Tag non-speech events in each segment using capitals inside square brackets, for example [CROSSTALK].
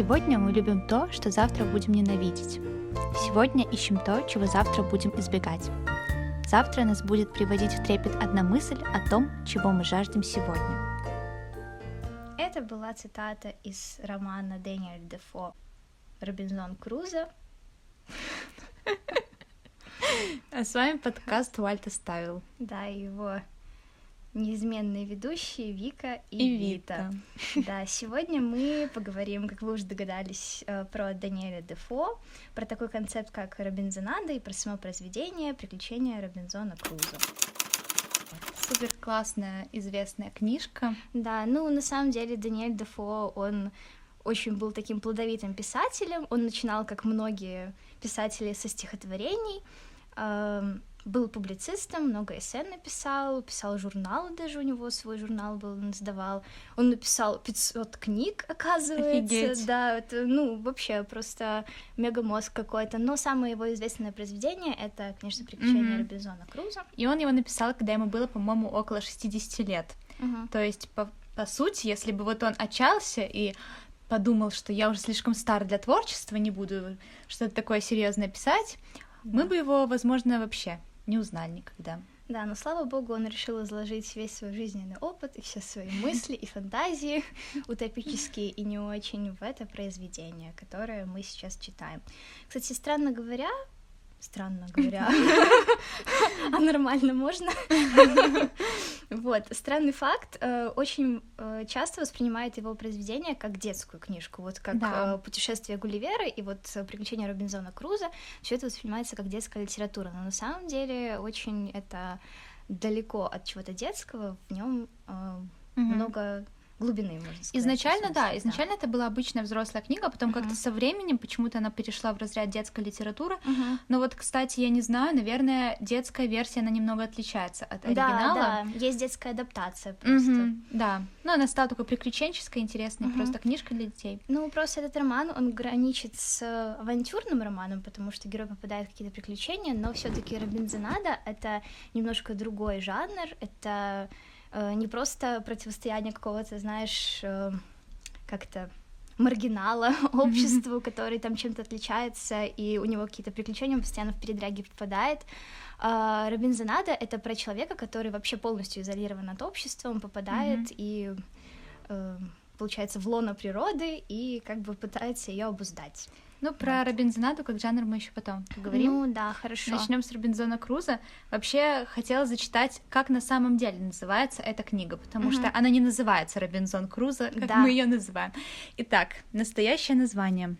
Сегодня мы любим то, что завтра будем ненавидеть. Сегодня ищем то, чего завтра будем избегать. Завтра нас будет приводить в трепет одна мысль о том, чего мы жаждем сегодня. Это была цитата из романа Дэниэль Дефо «Робинзон Крузо». [LAUGHS] А с вами подкаст Уальта Ставил. Да, его неизменные ведущие Вика и, И Вита. [LAUGHS] Да, сегодня мы поговорим, как вы уже догадались, э, про Даниэля Дефо, про такой концепт, как Робинзонада, и про само произведение «Приключения Робинзона Крузо». Супер классная, известная книжка. Да, ну, на самом деле, Даниэль Дефо, он очень был таким плодовитым писателем. Он начинал, как многие писатели, со стихотворений. Был публицистом, много эссе написал, писал журналы даже, у него свой журнал был, он сдавал. Он написал 500 книг, оказывается. Офигеть. Да, это, ну, вообще просто мегамозг какой-то. Но самое его известное произведение — это, конечно, «Приключения Мгм. Робинзона Круза». И он его написал, когда ему было, по-моему, около 60 лет. Мгм. То есть, по, по сути, если бы вот он отчался и подумал, что я уже слишком стар для творчества, не буду что-то такое серьезное писать, мы Да. бы его, возможно, вообще не узнали никогда. Да, но слава богу, он решил изложить весь свой жизненный опыт и все свои мысли и фантазии [LAUGHS] утопические и не очень в это произведение, которое мы сейчас читаем. Кстати, странно говоря, странно говоря, [LAUGHS] а нормально можно? [LAUGHS] Вот, странный факт, э, очень э, часто воспринимает его произведение как детскую книжку, вот как Да. э, «Путешествие Гулливера» и вот «Приключения Робинзона Круза», все это воспринимается как детская литература, но на самом деле очень это далеко от чего-то детского, в нем Мгм. много глубины, можно сказать. Изначально, да, изначально это была обычная взрослая книга, а потом Мгм. как-то со временем почему-то она перешла в разряд детской литературы. Мгм. Но вот, кстати, я не знаю, наверное, детская версия, она немного отличается от оригинала. Да, да, есть детская адаптация просто. Мгм, да. Ну, она стала такой приключенческой, интересной, Мгм. просто книжка для детей. Ну, просто этот роман, он граничит с авантюрным романом, потому что герой попадает в какие-то приключения, но все таки Робинзонада — это немножко другой жанр, это не просто противостояние какого-то, знаешь, э, как-то маргинала [LAUGHS] обществу, который там чем-то отличается, и у него какие-то приключения, он постоянно в передряги попадает. А Робинзонада — это про человека, который вообще полностью изолирован от общества, он попадает и э, получается, в лоно природы и как бы пытается ее обуздать. Ну, про Робинзонаду как жанр мы еще потом поговорим. Ну да, хорошо. Начнем с Робинзона Круза. Вообще хотела зачитать, как на самом деле называется эта книга, потому Мгм. что она не называется Робинзон Крузо, как Да. мы ее называем. Итак, настоящее название.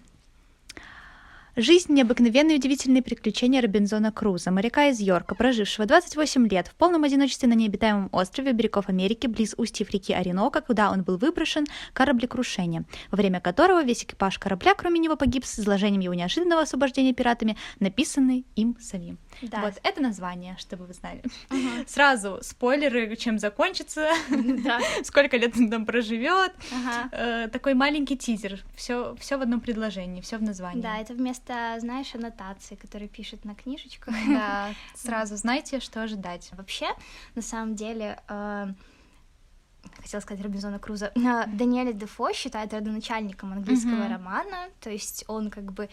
Жизнь необыкновенные удивительные приключения Робинзона Круза, моряка из Йорка, прожившего 28 лет в полном одиночестве на необитаемом острове берегов Америки, близ устьев реки Оренока, куда он был выброшен кораблекрушением, во время которого весь экипаж корабля, кроме него, погиб с изложением его неожиданного освобождения пиратами, написанный им самим. Да. Вот это название, чтобы вы знали. Мгм. [LAUGHS] Сразу спойлеры, чем закончится, [LAUGHS] Да. [LAUGHS] сколько лет он там проживет. Ага. Э, Такой маленький тизер. Все, все в одном предложении, все в названии. Да, это вместо, знаешь, аннотации, которые пишет на книжечках. Да, сразу знаете, что ожидать. Вообще, на самом деле, э, хотела сказать Робинзона Круза, э, [LAUGHS] Даниэля Дефо считает родоначальником английского Мгм. романа, то есть он как бы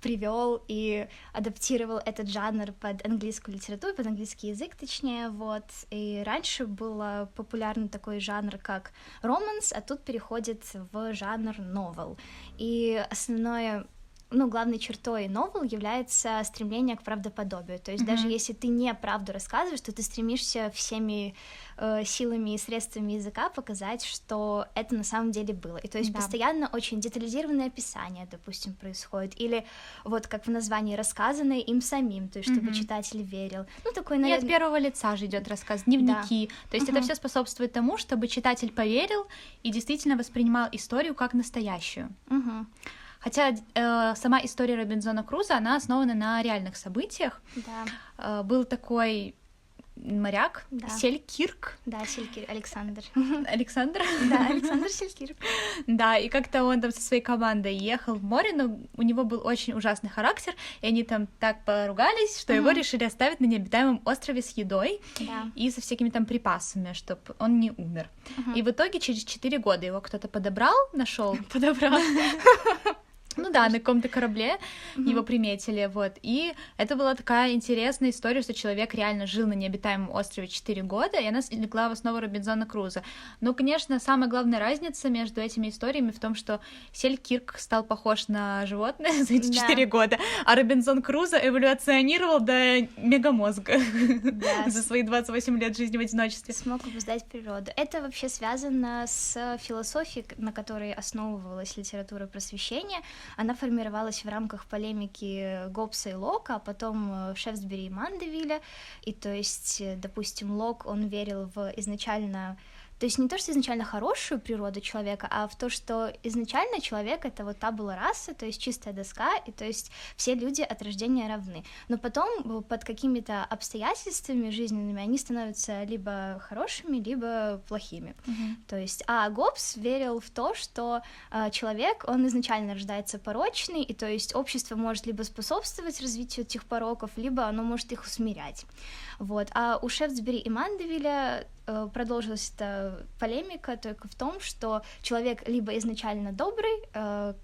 привел и адаптировал этот жанр под английскую литературу, под английский язык, точнее, вот. И раньше был э, популярный такой жанр, как романс, а тут переходит в жанр новел. И основное ну, главной чертой новел является стремление к правдоподобию. То есть Мгм. даже если ты не правду рассказываешь, то ты стремишься всеми э, силами и средствами языка показать, что это на самом деле было. И то есть Да. постоянно очень детализированное описание, допустим, происходит. Или вот как в названии рассказанное им самим, то есть чтобы Мгм. читатель верил. Ну, такой, И от наверное... первого лица же идет рассказ, дневники. То есть это Мгм. все способствует тому, чтобы читатель поверил и действительно воспринимал историю как настоящую. Мгм. Хотя э, сама история Робинзона Круза, она основана на реальных событиях. Да. Э, был такой моряк Да. Селькирк. Да, Селькирк, Александр. [LAUGHS] Александр. Да, Александр Селькирк. Да, и как-то он там со своей командой ехал в море, но у него был очень ужасный характер, и они там так поругались, что его решили оставить на необитаемом острове с едой Да. и со всякими там припасами, чтобы он не умер. И в итоге через 4 года его кто-то подобрал, нашел. [LAUGHS] Подобрал. [LAUGHS] Ну да, на каком-то корабле Мгм. его приметили, вот. И это была такая интересная история, что человек реально жил на необитаемом острове 4 года, и она легла в основу Робинзона Круза. Но, конечно, самая главная разница между этими историями в том, что Сель Кирк стал похож на животное [LAUGHS] за эти Да. 4 года, а Робинзон Крузо эволюционировал до мегамозга Да, [LAUGHS] за свои 28 лет жизни в одиночестве. смог обуздать природу. Это вообще связано с философией, на которой основывалась литература просвещения. Она формировалась в рамках полемики Гоббса и Лока, а потом э, Шефсбери и Мандевиля. И то есть, э, допустим, Лок, он верил в изначально то есть не то, что изначально хорошую природу человека, а в то, что изначально человек это вот табула раса, то есть чистая доска, и то есть все люди от рождения равны. Но потом э, под какими-то обстоятельствами жизненными они становятся либо хорошими, либо плохими. То есть, а Гоббс верил в то, что э, человек, он изначально рождается порочный, и то есть общество может либо способствовать развитию этих пороков, либо оно может их усмирять. Вот. А у Шефсбери и Мандевиля продолжилась эта полемика только в том, что человек либо изначально добрый, э,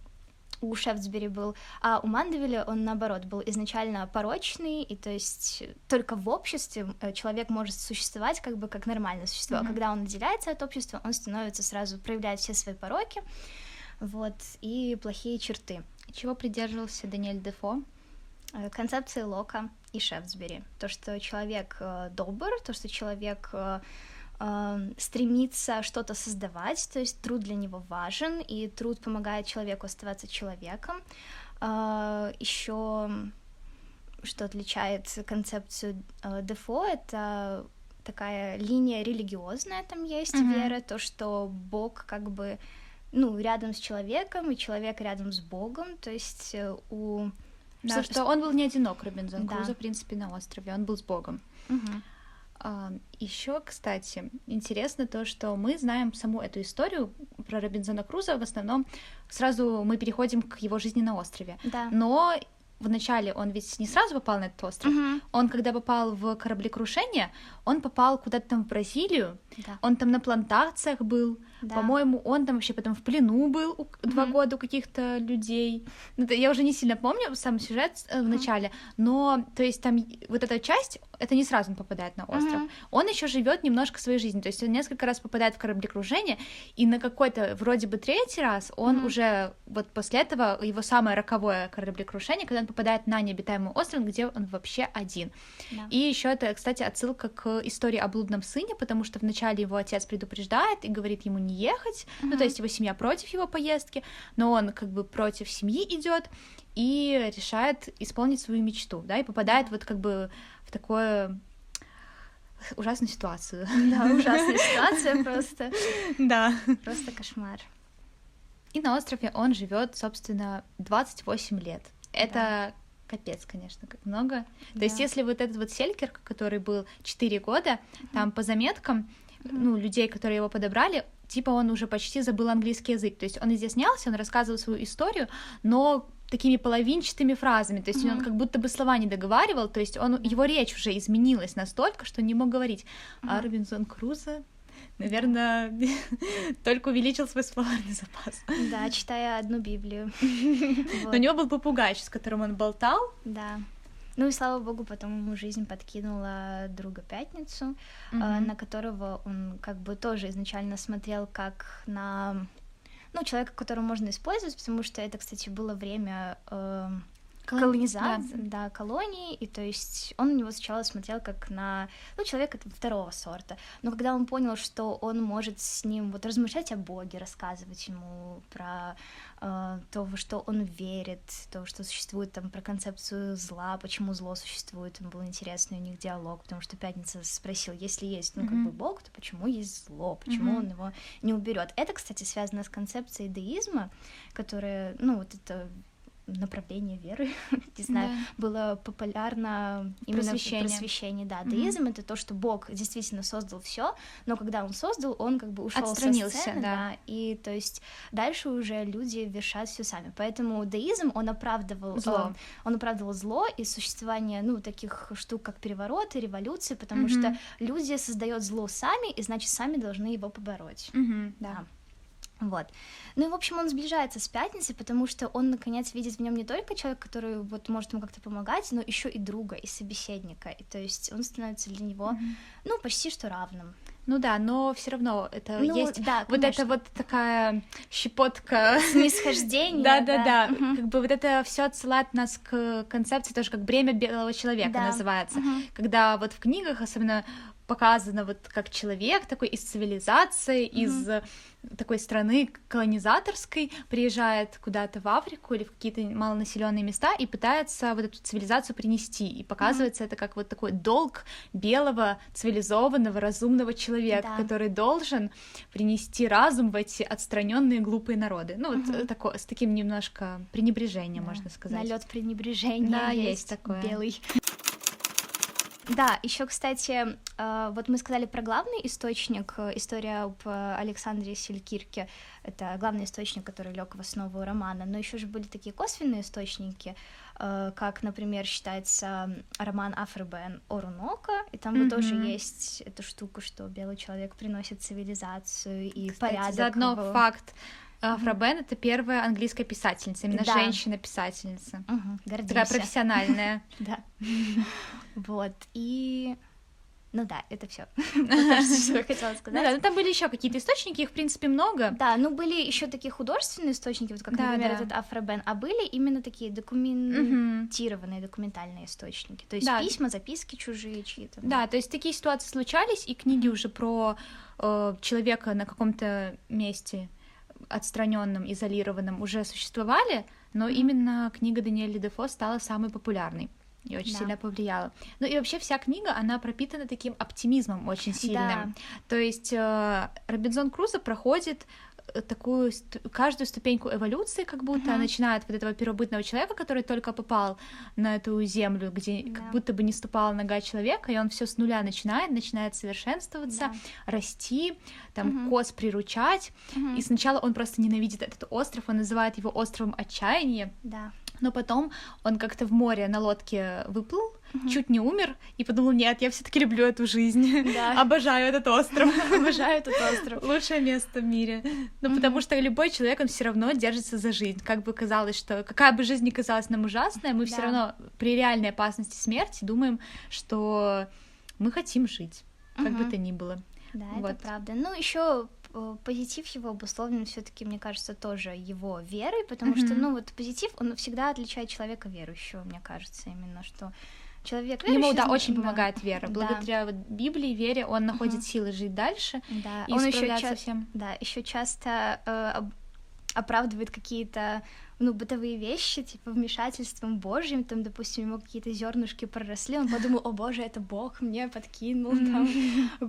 у Шефсбери был, а у Мандевиля он наоборот был изначально порочный, и то есть только в обществе э, человек может существовать как бы как нормальное существо, Мгм. а когда он отделяется от общества, он становится сразу проявляет все свои пороки, вот и плохие черты. Чего придерживался Даниэль Дефо? Э, Концепции Лока и Шефсбери. То, что человек э, добр, то, что человек э, стремится что-то создавать, то есть труд для него важен, и труд помогает человеку оставаться человеком. Еще что отличает концепцию э, Дефо, это такая линия религиозная там есть, Мгм. вера, то, что Бог как бы ну, рядом с человеком, и человек рядом с Богом, то есть э, у... Да, Что- что он был не одинок, Робинзон Да. Крузо, в принципе, на острове, он был с Богом. Мгм. Еще, кстати, интересно то, что мы знаем саму эту историю про Робинзона Круза. В основном сразу мы переходим к его жизни на острове. Да. Но вначале он ведь не сразу попал на этот остров. Мгм. Он, когда попал в кораблекрушение, он попал куда-то там в Бразилию. Да. Он там на плантациях был. Да. По-моему, он там вообще потом в плену был у- два Мгм. года у каких-то людей. Ну, я уже не сильно помню сам сюжет э, в начале, но то есть там вот эта часть, это не сразу он попадает на остров. Мгм. Он еще живет немножко своей жизнью, то есть он несколько раз попадает в кораблекружение, и на какой-то вроде бы третий раз он Мгм. уже вот после этого его самое роковое кораблекрушение, когда он попадает на необитаемый остров, где он вообще один. Да. И еще это, кстати, отсылка к истории о блудном сыне, потому что вначале его отец предупреждает и говорит ему не ехать, ну то есть его семья против его поездки, но он как бы против семьи идет и решает исполнить свою мечту, да, и попадает вот как бы в такое ужасную ситуацию. Да, ужасная [LAUGHS] ситуация просто, Да. просто кошмар. И на острове он живет, собственно, 28 лет. Это капец, конечно, как много. То есть, Да. если вот этот вот Селькер, который был 4 года, там по заметкам, ну, людей, которые его подобрали, типа он уже почти забыл английский язык. То есть он везде снялся, он рассказывал свою историю, но такими половинчатыми фразами, то есть он Мгм. как будто бы слова не договаривал, то есть он, его речь уже изменилась настолько, что не мог говорить. А Мгм. Робинзон Крузо, наверное, [LAUGHS] только увеличил свой словарный запас. Да, читая одну Библию. [LAUGHS] Но у него был попугай, с которым он болтал. Да. Ну и слава богу, потом ему жизнь подкинула друга Пятницу, э, на которого он как бы тоже изначально смотрел как на ну, человека, которого можно использовать, потому что это, кстати, было время э, колонизации, да. колонии, и то есть он на него сначала смотрел как на, ну, человека второго сорта, но когда он понял, что он может с ним вот размышлять о Боге, рассказывать ему про э, то, во что он верит, то, что существует там про концепцию зла, почему зло существует, там был интересный у них диалог, потому что Пятница спросил, если есть, ну, как Мгм. бы Бог, то почему есть зло, почему Мгм. он его не уберет. Это, кстати, связано с концепцией деизма, которая, ну, вот это направление веры, [LAUGHS] не знаю, да. было популярно именно просвещение. просвещение, да. Деизм mm-hmm. это то, что Бог действительно создал все, но когда он создал, он как бы ушел со сцены, да. да, и то есть дальше уже люди вершат все сами. Поэтому деизм он оправдывал зло, э, он оправдывал зло и существование, ну, таких штук, как перевороты, революции, потому mm-hmm. что люди создают зло сами, и значит сами должны его побороть. Mm-hmm, да. да. Вот. Ну и, в общем, он сближается с пятницей, потому что он, наконец, видит в нем не только человека, который вот может ему как-то помогать, но еще и друга, и собеседника. И то есть он становится для него, mm-hmm. ну, почти что равным. Ну да, но все равно это ну, есть да, вот это вот такая щепотка снисхождения. [LAUGHS] Да, да, да. Как бы вот это все отсылает нас к концепции тоже как бремя белого человека называется, когда вот в книгах особенно показано вот как человек такой из цивилизации, mm-hmm. из такой страны колонизаторской приезжает куда-то в Африку или в какие-то малонаселенные места и пытается вот эту цивилизацию принести. И показывается mm-hmm. это как вот такой долг белого, цивилизованного, разумного человека, да. который должен принести разум в эти отстраненные глупые народы. Ну, mm-hmm. вот такое, с таким немножко пренебрежением, да. можно сказать. Налет пренебрежения. Да, есть, есть такое. Белый. Да, еще, кстати, э, вот мы сказали про главный источник, э, история об Александре Селькирке, это главный источник, который лег в основу романа, но еще же были такие косвенные источники, э, как, например, считается роман Афребен Орунока, и там mm-hmm. вот тоже есть эта штука, что белый человек приносит цивилизацию и Кстати, порядок. Заодно в... факт Фрабен это первая английская писательница, именно да. женщина-писательница. Угу, Такая профессиональная. [LAUGHS] Да. Вот. И ну да, это все. [LAUGHS] что я хотела сказать. Ну да, ну там были еще какие-то источники, их, в принципе, много. Да, ну были еще такие художественные источники, вот как, да, например, да. этот Афробен, а были именно такие документированные, угу. документальные источники. То есть да. письма, записки чужие чьи-то. Да, то есть такие ситуации случались, и книги уже про э, человека на каком-то месте отстраненным, изолированным уже существовали, но именно книга Даниэля Дефо стала самой популярной и очень да. сильно повлияла. Ну и вообще вся книга, она пропитана таким оптимизмом очень сильным. Да. То есть э, Робинзон Крузо проходит такую каждую ступеньку эволюции, как будто uh-huh. начинает вот этого первобытного человека, который только попал на эту землю, где yeah. как будто бы не ступала нога человека, и он все с нуля начинает, начинает совершенствоваться, yeah. расти, там uh-huh. коз приручать, uh-huh. и сначала он просто ненавидит этот остров, он называет его островом отчаяния. Yeah но потом он как-то в море на лодке выплыл, угу. чуть не умер, и подумал, нет, я все таки люблю эту жизнь, да. [LAUGHS] обожаю этот остров, [LAUGHS] обожаю этот остров. Лучшее место в мире. Ну, потому что любой человек, он все равно держится за жизнь, как бы казалось, что какая бы жизнь ни казалась нам ужасная, мы все равно при реальной опасности смерти думаем, что мы хотим жить, как бы то ни было. Да, вот. это правда. Ну, еще Э, позитив его обусловлен все-таки, мне кажется, тоже его верой, потому mm-hmm. что, ну, вот позитив, он всегда отличает человека верующего, мне кажется, именно что человек верующий... Ему, да, очень да. помогает вера. Благодаря да. вот Библии, вере, он находит uh-huh. силы жить дальше да. и он еще ча- всем. Да, еще часто э, оправдывает какие-то ну, бытовые вещи, типа вмешательством Божьим, там, допустим, ему какие-то зернышки проросли, он подумал, о боже, это Бог мне подкинул там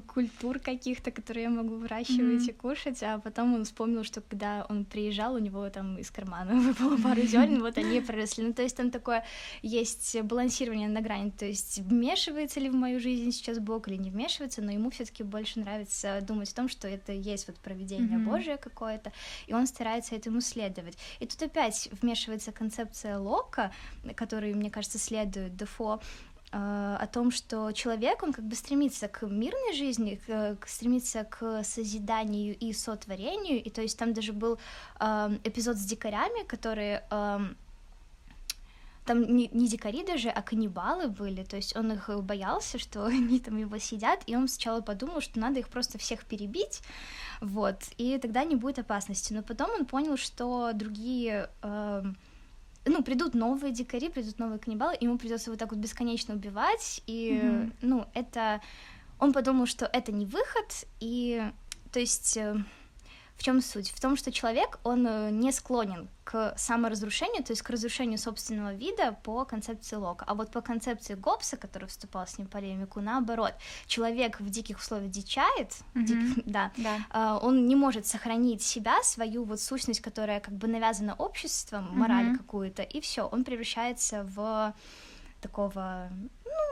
культур каких-то, которые я могу выращивать и кушать, а потом он вспомнил, что когда он приезжал, у него там из кармана [LAUGHS] выпало пару зерен, вот они проросли. Ну, то есть там такое есть балансирование на грани, то есть вмешивается ли в мою жизнь сейчас Бог или не вмешивается, но ему все таки больше нравится думать о том, что это есть вот проведение. Божие какое-то, и он старается этому следовать. И тут опять здесь вмешивается концепция Лока, который, мне кажется, следует Дефо, э, о том, что человек, он как бы стремится к мирной жизни, к, стремится к созиданию и сотворению, и то есть там даже был э, эпизод с дикарями, которые э, там не, не дикари даже, а каннибалы были, то есть он их боялся, что [LAUGHS] они там его съедят, и он сначала подумал, что надо их просто всех перебить, вот, и тогда не будет опасности, но потом он понял, что другие... Э, ну, придут новые дикари, придут новые каннибалы, ему придется вот так вот бесконечно убивать, и, mm-hmm. ну, это... Он подумал, что это не выход, и, то есть, э, в чем суть? В том, что человек, он э, не склонен к саморазрушению, то есть к разрушению собственного вида по концепции Лока. А вот по концепции Гоббса, который вступал с ним в полемику, наоборот, человек в диких условиях дичает, Мгм. дик- [LAUGHS] да, Да. а, он не может сохранить себя, свою вот сущность, которая как бы навязана обществом, мораль Мгм. какую-то, и все, он превращается в такого,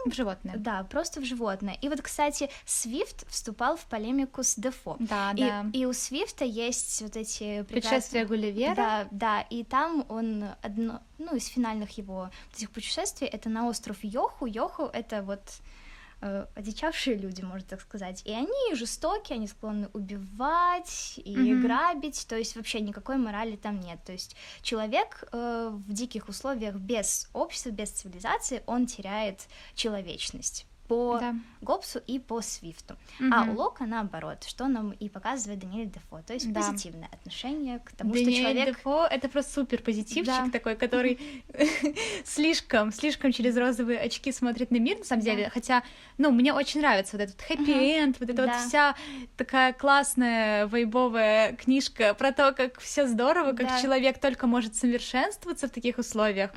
В животное. да, просто в животное. И вот, кстати, Свифт вступал в полемику с Дефо. Да, И, да. и у Свифта есть вот эти прекрасные... Гулливера. Да, да, и там он одно, ну, из финальных его этих путешествий, это на остров Йоху. Йоху — это вот э, одичавшие люди, можно так сказать. И они жестокие, они склонны убивать и Мгм. грабить, то есть вообще никакой морали там нет. То есть человек э, в диких условиях без общества, без цивилизации, он теряет человечность по Да. Гоббсу и по Свифту. А Мгм. у Лока наоборот, что нам и показывает Даниэль Дефо, то есть Да. позитивное отношение к тому, Даниэль что человек... Дефо это просто супер позитивчик Да. такой, который [LAUGHS] слишком, слишком через розовые очки смотрит на мир, на самом деле. Хотя, ну, мне очень нравится вот этот хэппи-энд, вот эта вот вся такая классная вайбовая книжка про то, как все здорово, как человек только может совершенствоваться в таких условиях.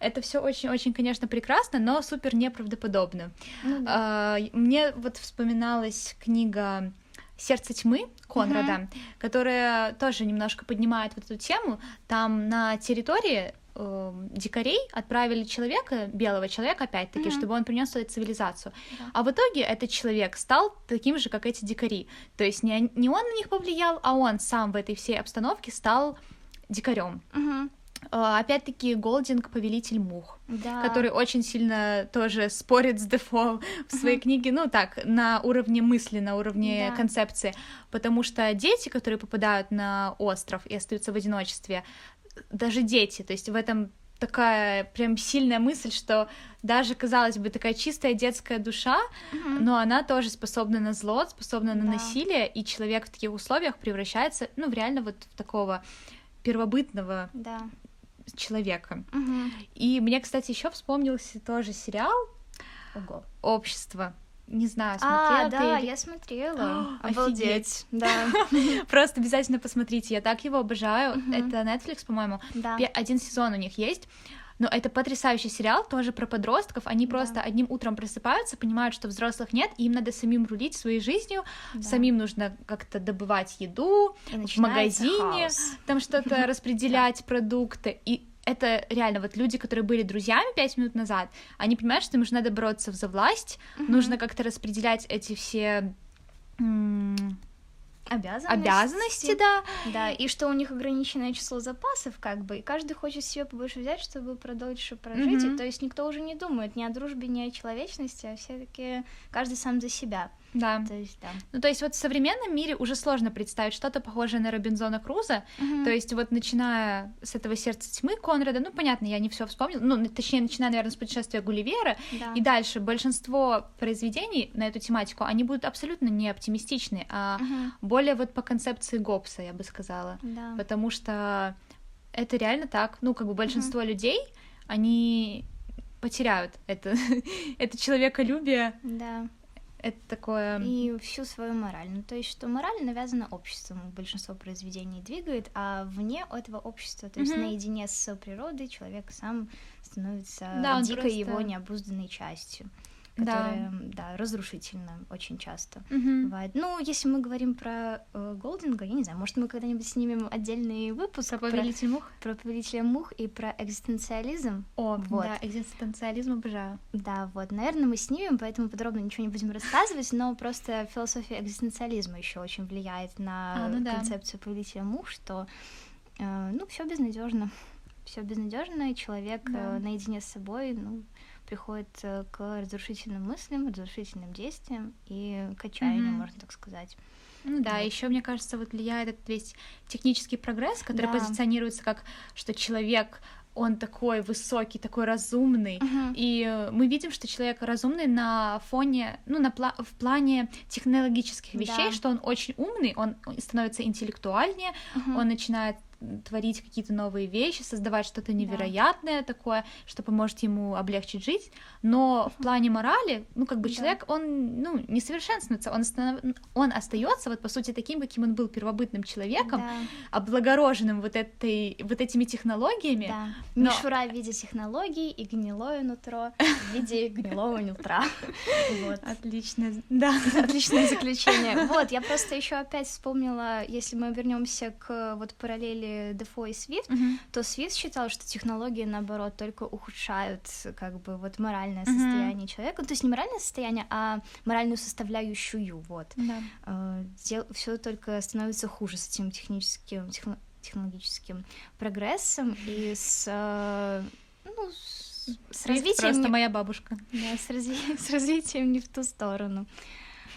Это все очень-очень, конечно, прекрасно, но супер неправдоподобно. Ну да. А, Мне вот вспоминалась книга «Сердце тьмы» Конрада, которая тоже немножко поднимает вот эту тему. Там на территории э, дикарей отправили человека, белого человека, опять-таки, Мгм. чтобы он принес свою цивилизацию. Да. А в итоге этот человек стал таким же, как эти дикари. То есть не, он- не он на них повлиял, а он сам в этой всей обстановке стал дикарем. Мгм. Э, Опять-таки Голдинг, повелитель мух Да. который очень сильно тоже спорит с Дефо в своей книге, ну так, на уровне мысли, на уровне Да. концепции, потому что дети, которые попадают на остров и остаются в одиночестве, даже дети, то есть в этом такая прям сильная мысль, что даже, казалось бы, такая чистая детская душа, Мгм. но она тоже способна на зло, способна на Да. насилие, и человек в таких условиях превращается, ну, в реально вот в такого первобытного Да. Человека. Мгм. И мне, кстати, еще вспомнился тоже сериал Ого. «Общество». Не знаю, смотрела А, ты да, или- я смотрела. О, [GASPS] Обалдеть. Да. [LAUGHS] Просто обязательно посмотрите, я так его обожаю. Это Netflix, по-моему. Да. Один сезон у них есть. Но это потрясающий сериал, тоже про подростков. Они Да. просто одним утром просыпаются, понимают, что взрослых нет, и им надо самим рулить своей жизнью, Да. самим нужно как-то добывать еду, И в магазине, хаос. там что-то [LAUGHS] распределять продукты. И это реально вот люди, которые были друзьями пять минут назад, они понимают, что им уже надо бороться за власть, Мгм. нужно как-то распределять эти все Обязанности. обязанности, да. Да, и что у них ограниченное число запасов, как бы, и каждый хочет себе побольше взять, чтобы продольше прожить, Мгм. и то есть никто уже не думает ни о дружбе, ни о человечности, а все таки каждый сам за себя, Да. то есть, да. Ну, то есть вот в современном мире уже сложно представить что-то похожее на Робинзона Круза. То есть вот начиная с этого сердца тьмы Конрада, ну, понятно, я не все вспомнила, ну, точнее, начиная, наверное, с путешествия Гулливера, да. и дальше большинство произведений на эту тематику, они будут абсолютно не оптимистичны, а Мгм. более вот по концепции Гоббса, я бы сказала. Да. Потому что это реально так. Ну, как бы большинство людей, они потеряют это, [LAUGHS] это человеколюбие, Да. Это такое... И всю свою мораль. Ну, то есть, что мораль навязана обществом, большинство произведений двигает, а вне этого общества, то есть Мгм. наедине с природой, человек сам становится Да, дикой просто- его необузданной частью, Да. которая, да, разрушительна очень часто. Мгм. Бывает. Ну, если мы говорим про э, Голдинга, я не знаю, может, мы когда-нибудь снимем отдельный выпуск Про повелитель мух? про повелителя мух и про экзистенциализм. О, Вот. да, экзистенциализм обожаю. Да, вот, наверное, мы снимем, поэтому подробно ничего не будем рассказывать, но просто философия экзистенциализма еще очень влияет на А, ну да. концепцию повелителя мух, что, э, ну, все безнадежно, все безнадежно, и человек Да. э, наедине с собой, ну, приходит к разрушительным мыслям, разрушительным действиям и к отчаянию, Мгм. можно так сказать. Ну да, Вот. еще, мне кажется, вот влияет этот весь технический прогресс, который Да. позиционируется как, что человек, он такой высокий, такой разумный, И э, мы видим, что человек разумный на фоне, ну, на пла- в плане технологических вещей, Да. что он очень умный, он становится интеллектуальнее, Мгм. он начинает творить какие-то новые вещи, создавать что-то невероятное да. такое, что поможет ему облегчить жизнь, но в плане морали, ну, как бы человек, да. он, ну, не совершенствуется, он, останов... он остается вот, по сути, таким, каким он был первобытным человеком, да. облагороженным вот, этой, вот этими технологиями. Да. Но... Мишура в виде технологий и гнилое нутро в виде гнилого нутра. Вот. Отлично, да. Отличное заключение. Вот, я просто еще опять вспомнила, если мы вернемся к вот параллели Дефо и Свифт, uh-huh. то Свифт считал, что технологии, наоборот, только ухудшают как бы вот моральное состояние человека. То есть не моральное состояние, а моральную составляющую, вот. Да. Uh, все только становится хуже с этим техническим, техно- технологическим прогрессом и с, э, ну, с, с развитием... Просто не... моя бабушка. Да, с, разви... [LAUGHS] с развитием не в ту сторону.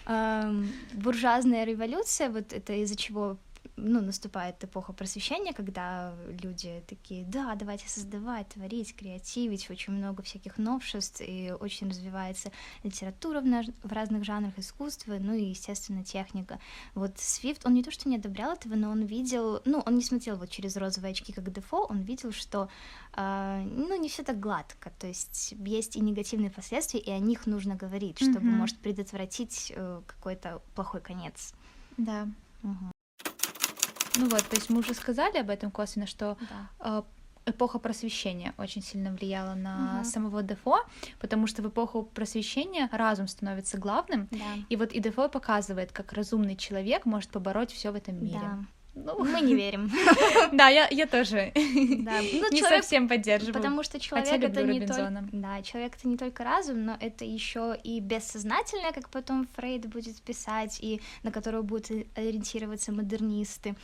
Эм, буржуазная революция, вот это из-за чего ну, наступает эпоха просвещения, когда люди такие, да, давайте создавать, творить, креативить, очень много всяких новшеств, и очень развивается литература в, наш... в разных жанрах искусства, ну и, естественно, техника. Вот Свифт, он не то, что не одобрял этого, но он видел, ну, он не смотрел вот через розовые очки, как Дефо, он видел, что, э, ну, не все так гладко, то есть есть и негативные последствия, и о них нужно говорить, чтобы, mm-hmm. может, предотвратить э, какой-то плохой конец. Да. Угу. Ну вот, то есть мы уже сказали об этом косвенно, что да. э, эпоха просвещения очень сильно влияла на угу. самого Дефо, потому что в эпоху просвещения разум становится главным, да. и вот и Дефо показывает, как разумный человек может побороть все в этом мире. Да. Ну, мы [LAUGHS] не верим. [LAUGHS] Да, я, я тоже да. ну, [LAUGHS] не человек, совсем поддерживаю. Потому что человек это не только, да, человек это не только разум, но это еще и бессознательное, как потом Фрейд будет писать, и на которого будут ориентироваться модернисты.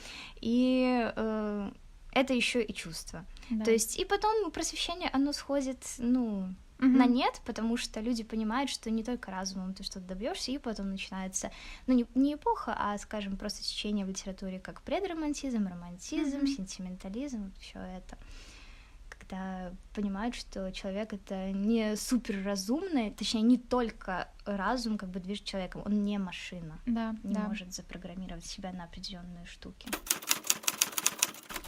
И э, это еще и чувство. Да. То есть и потом просвещение, оно сходит, ну, угу. на нет, потому что люди понимают, что не только разумом ты что-то добьешься, и потом начинается, ну, не, не эпоха, а, скажем, просто течение в литературе, как предромантизм, романтизм, угу. сентиментализм, все это когда понимают, что человек это не супер разумный, точнее, не только разум как бы движет человеком, он не машина, да, не да. может запрограммировать себя на определенные штуки.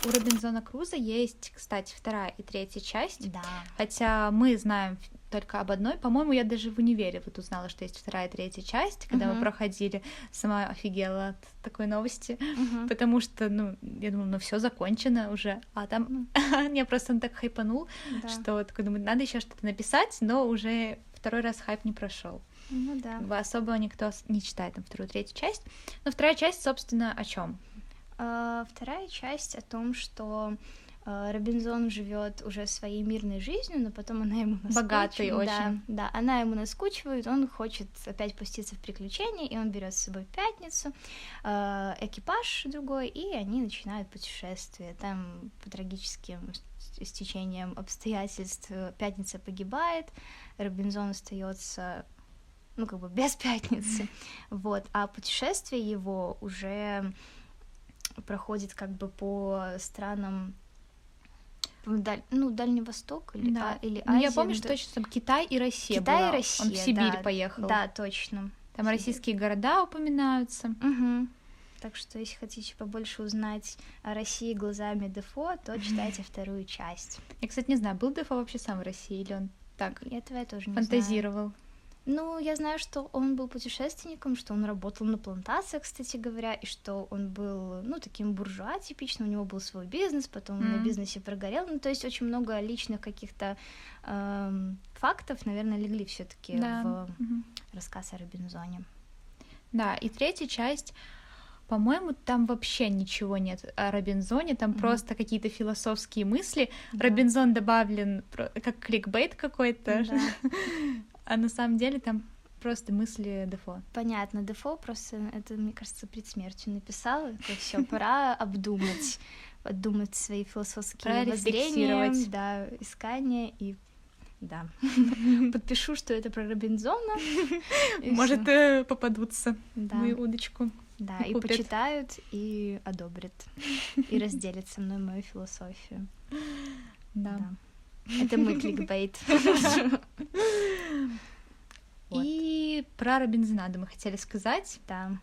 У Робинзона Круза есть, кстати, вторая и третья часть. Да. Хотя мы знаем только об одной. По-моему, я даже в универе вот узнала, что есть вторая и третья часть, когда uh-huh. мы проходили. Сама офигела от такой новости, uh-huh. потому что, ну, я думала, ну все закончено уже, а там uh-huh. [LAUGHS] меня просто он так хайпанул, да. что такой думаю, надо еще что-то написать, но уже второй раз хайп не прошел. Ну да. Особо никто не читает там вторую, третью часть. Но вторая часть, собственно, о чем? А, вторая часть о том, что а, Робинзон живет уже своей мирной жизнью, но потом она ему наскучивает. Богатый да, очень. Да, она ему наскучивает, он хочет опять пуститься в приключения, и он берет с собой пятницу, э, экипаж другой, и они начинают путешествие. Там по трагическим стечением обстоятельств пятница погибает, Робинзон остается ну, как бы без [LAUGHS] пятницы, вот, а путешествие его уже проходит как бы по странам Даль, ну, Дальний Восток или, да. а, или Азия. Ну, я помню, что точно там Китай и Россия Китай была. и Россия, Он в Сибирь да, поехал. Да, точно. Там Сибирь. российские города упоминаются. Угу. Так что, если хотите побольше узнать о России глазами Дефо, то [LAUGHS] читайте вторую часть. Я, кстати, не знаю, был Дефо вообще сам в России или он так Этого я тоже не фантазировал? Знаю. Ну, я знаю, что он был путешественником, что он работал на плантациях, кстати говоря, и что он был, ну, таким буржуа типичным, у него был свой бизнес, потом mm-hmm. на бизнесе прогорел, ну, то есть очень много личных каких-то эм, фактов, наверное, легли все таки да. в mm-hmm. рассказ о Робинзоне. Да, и третья часть по-моему, там вообще ничего нет о Робинзоне, там mm-hmm. просто какие-то философские мысли. Да. Робинзон добавлен как кликбейт какой-то. Да. [LAUGHS] А на самом деле там просто мысли Дефо. Понятно, Дефо просто, это, мне кажется, перед смертью написал, это все [LAUGHS] пора обдумать, обдумать свои философские воззрения, да, искания и да. [LAUGHS] Подпишу, что это про Робинзона. Может, э, попадутся в мою удочку. Да, и, почитают, и одобрят, и [LAUGHS] разделят со мной мою философию. Да. Это мой кликбейт. [LAUGHS] И про Робинзонада мы хотели сказать. Да.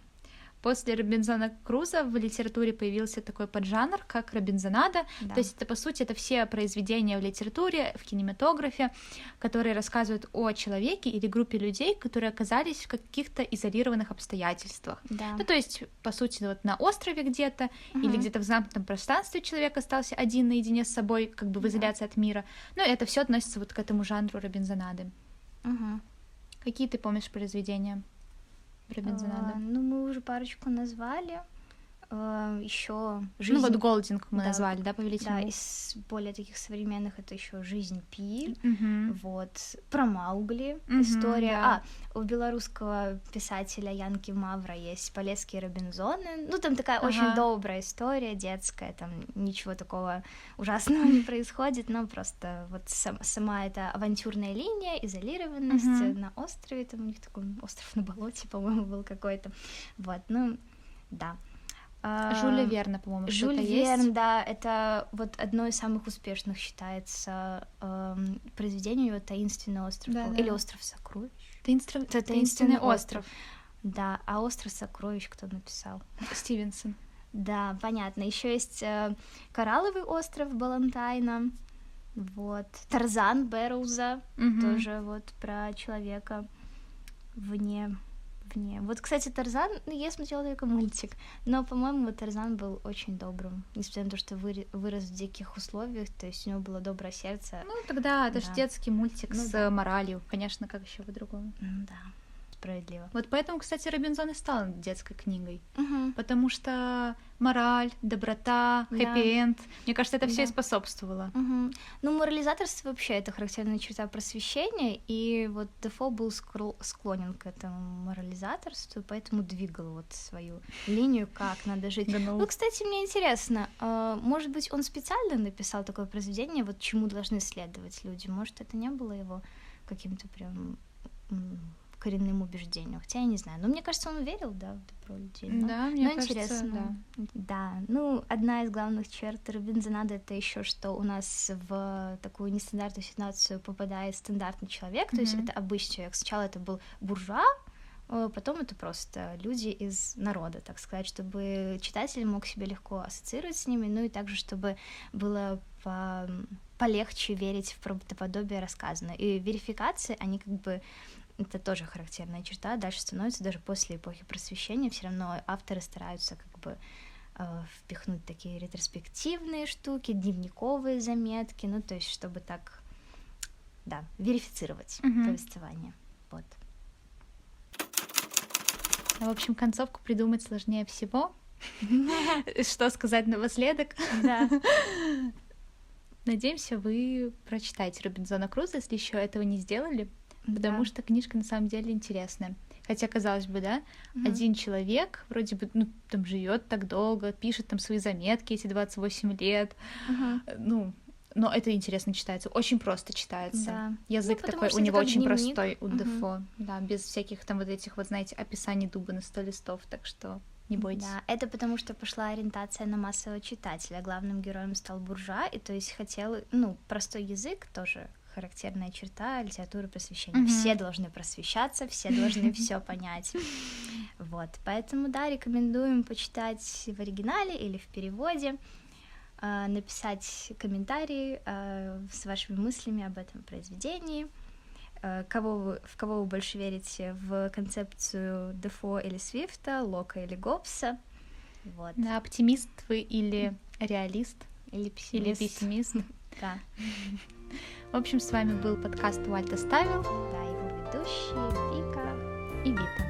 После Робинзона Круза в литературе появился такой поджанр, как Робинзонада. Да. То есть это, по сути, это все произведения в литературе, в кинематографе, которые рассказывают о человеке или группе людей, которые оказались в каких-то изолированных обстоятельствах. Да. Ну, то есть, по сути, вот на острове где-то или Мгм. где-то в замкнутом пространстве человек остался один наедине с собой, как бы в Да. изоляции от мира. Ну, это все относится вот к этому жанру Робинзонады. Мгм. Какие ты помнишь произведения Робинзонады? А, ну, мы уже парочку назвали. Еще Ну, вот Голдинг мы Да. назвали, да, Повелитель Да, из более таких современных это еще Жизнь Пи. Мгм. Вот про Маугли Мгм, история. да. А у белорусского писателя Янки Мавра есть Полесские Робинзоны. Ну там такая очень Ага. добрая история, детская, там ничего такого ужасного не [LAUGHS] происходит, но просто вот сам- сама эта авантюрная линия, изолированность Мгм. на острове, там у них такой остров на болоте, [LAUGHS] по-моему, был какой-то. Вот, ну да. А, Жюля Верна, по-моему, Жюль Верн, есть. да, это вот одно из самых успешных считается произведение у него «Таинственный остров» Да, был. да. или «Остров сокровищ». Таинств- Это Таинственный остров. Да, а «Остров сокровищ» кто написал? Стивенсон. Да, понятно. Еще есть э, «Коралловый остров» Балантайна, вот. «Тарзан» Бэрроуза, Мгм. тоже вот про человека вне вне. Вот, кстати, Тарзан, ну, я смотрела только мультик, но, по-моему, Тарзан был очень добрым, несмотря на то, что вырос в диких условиях, то есть у него было доброе сердце. Ну, тогда это же Да. детский мультик Ну с да. моралью. Конечно, как еще по-другому. М, Да, справедливо. Вот поэтому, кстати, Робинзон и стал детской книгой. Мгм. Потому что мораль, доброта, Да. хэппи-энд, мне кажется, это все и Да. способствовало. Мгм. Ну, морализаторство вообще это характерная черта просвещения, и вот Дефо был склонен к этому морализаторству, поэтому двигал вот свою линию, как надо жить. Гнул. Ну, кстати, мне интересно, а, может быть, он специально написал такое произведение, вот чему должны следовать люди? Может, это не было его каким-то прям коренным убеждением? Хотя я не знаю. Но мне кажется, он верил, да, в добро людей. Но- Да, мне но кажется, интересно. Да, ну, одна из главных черт Робинзонада это еще, что у нас в такую нестандартную ситуацию попадает стандартный человек, то есть это обычный человек. Сначала это был буржуа, э, потом это просто люди из народа, так сказать, чтобы читатель мог себя легко ассоциировать с ними, ну и также, чтобы было по- полегче верить в правдоподобие рассказанного. И верификации, они как бы это тоже характерная черта, дальше становится даже после эпохи просвещения, все равно авторы стараются как бы э, впихнуть такие ретроспективные штуки, дневниковые заметки, ну то есть чтобы так, да, верифицировать Мгм. повествование. Вот. В общем, концовку придумать сложнее всего. [LAUGHS] Что сказать напоследок? Да. Надеемся, вы прочитаете Робинзона Круза, если еще этого не сделали, потому Да. что книжка на самом деле интересная. Хотя, казалось бы, да, Мгм. один человек вроде бы, ну, там живет так долго, пишет там свои заметки эти 28 лет, э, ну, но это интересно читается, очень просто читается. Да. Язык Ну, такой у него очень дневник. простой у Мгм. Дефо, да, без всяких там вот этих вот, знаете, описаний дуба на 100 листов, так что не бойтесь. Да, это потому что пошла ориентация на массового читателя. Главным героем стал буржуа, и то есть хотел, ну, простой язык тоже характерная черта литературы просвещения. Мгм. Все должны просвещаться, все должны [LAUGHS] все понять. Вот, поэтому, да, рекомендуем почитать в оригинале или в переводе, а, написать комментарии а, с вашими мыслями об этом произведении. А, Кого вы, в кого вы больше верите? В концепцию Дефо или Свифта, Лока или Гоббса? Вот. Да, оптимист вы или реалист, Или или пессимист. пессимист. [LAUGHS] Да. [LAUGHS] В общем, с вами был подкаст Уальта Ставил, да, его ведущие Вика и Вита.